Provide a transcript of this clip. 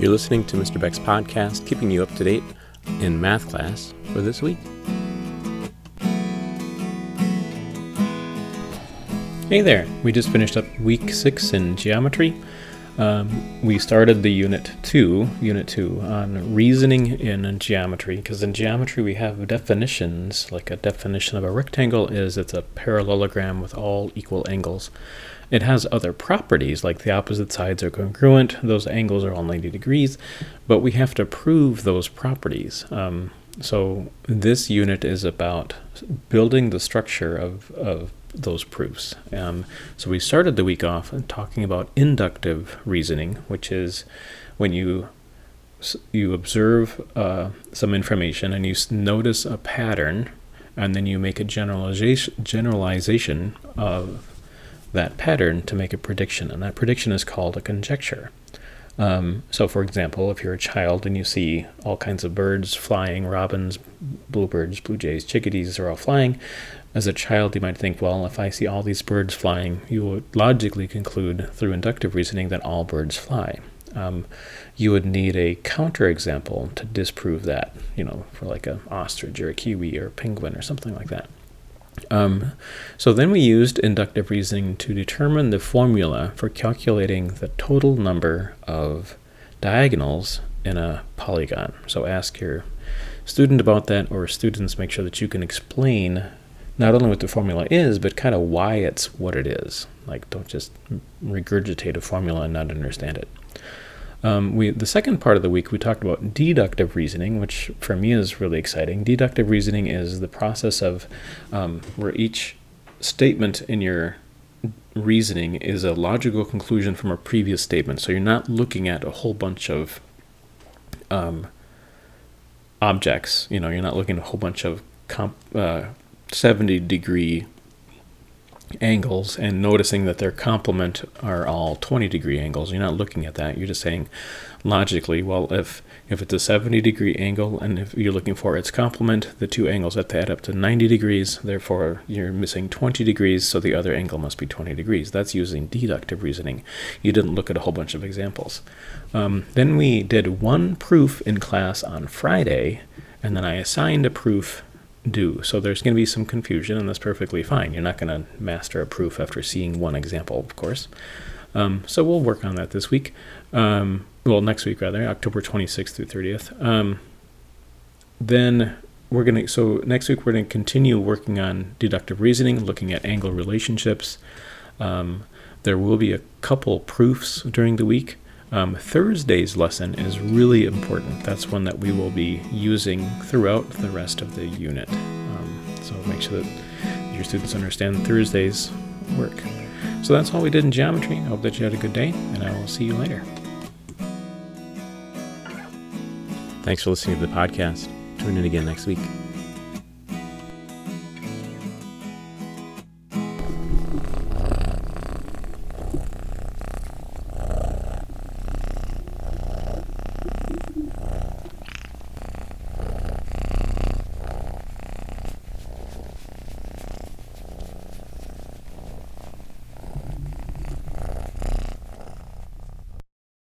You're listening to Mr. Beck's podcast, keeping you up to date in math class for this week. Hey there, we just finished up week six in geometry. Um, we started the unit two, unit two, on reasoning in geometry, because in geometry we have definitions. Like a definition of a rectangle is it's a parallelogram with all equal angles. It has other properties, like the opposite sides are congruent, those angles are all 90 degrees, but we have to prove those properties. Um, so this unit is about building the structure of, of those proofs. Um, so we started the week off talking about inductive reasoning, which is when you you observe uh, some information and you notice a pattern, and then you make a generalization generalization of that pattern to make a prediction, and that prediction is called a conjecture. Um, so, for example, if you're a child and you see all kinds of birds flying, robins, bluebirds, blue jays, chickadees are all flying, as a child you might think, well, if I see all these birds flying, you would logically conclude through inductive reasoning that all birds fly. Um, you would need a counterexample to disprove that, you know, for like an ostrich or a kiwi or a penguin or something like that. Um, so then we used inductive reasoning to determine the formula for calculating the total number of diagonals in a polygon. So ask your student about that, or students make sure that you can explain not only what the formula is, but kind of why it's what it is. Like, don't just regurgitate a formula and not understand it. Um, we the second part of the week we talked about deductive reasoning, which for me is really exciting. Deductive reasoning is the process of um, where each statement in your reasoning is a logical conclusion from a previous statement. So you're not looking at a whole bunch of um, objects. You know, you're not looking at a whole bunch of comp, uh, 70 degree angles and noticing that their complement are all 20 degree angles. You're not looking at that. You're just saying logically, well, if if it's a 70 degree angle and if you're looking for its complement, the two angles have to add up to 90 degrees. Therefore, you're missing 20 degrees, so the other angle must be 20 degrees. That's using deductive reasoning. You didn't look at a whole bunch of examples. Um, then we did one proof in class on Friday, and then I assigned a proof do. So there's going to be some confusion, and that's perfectly fine. You're not going to master a proof after seeing one example, of course. Um, so we'll work on that this week. Um, well, next week rather, October 26th through 30th. Um, then we're going to, so next week we're going to continue working on deductive reasoning, looking at angle relationships. Um, there will be a couple proofs during the week. Um, Thursday's lesson is really important. That's one that we will be using throughout the rest of the unit. Um, so make sure that your students understand Thursday's work. So that's all we did in geometry. I hope that you had a good day, and I will see you later. Thanks for listening to the podcast. Tune in again next week.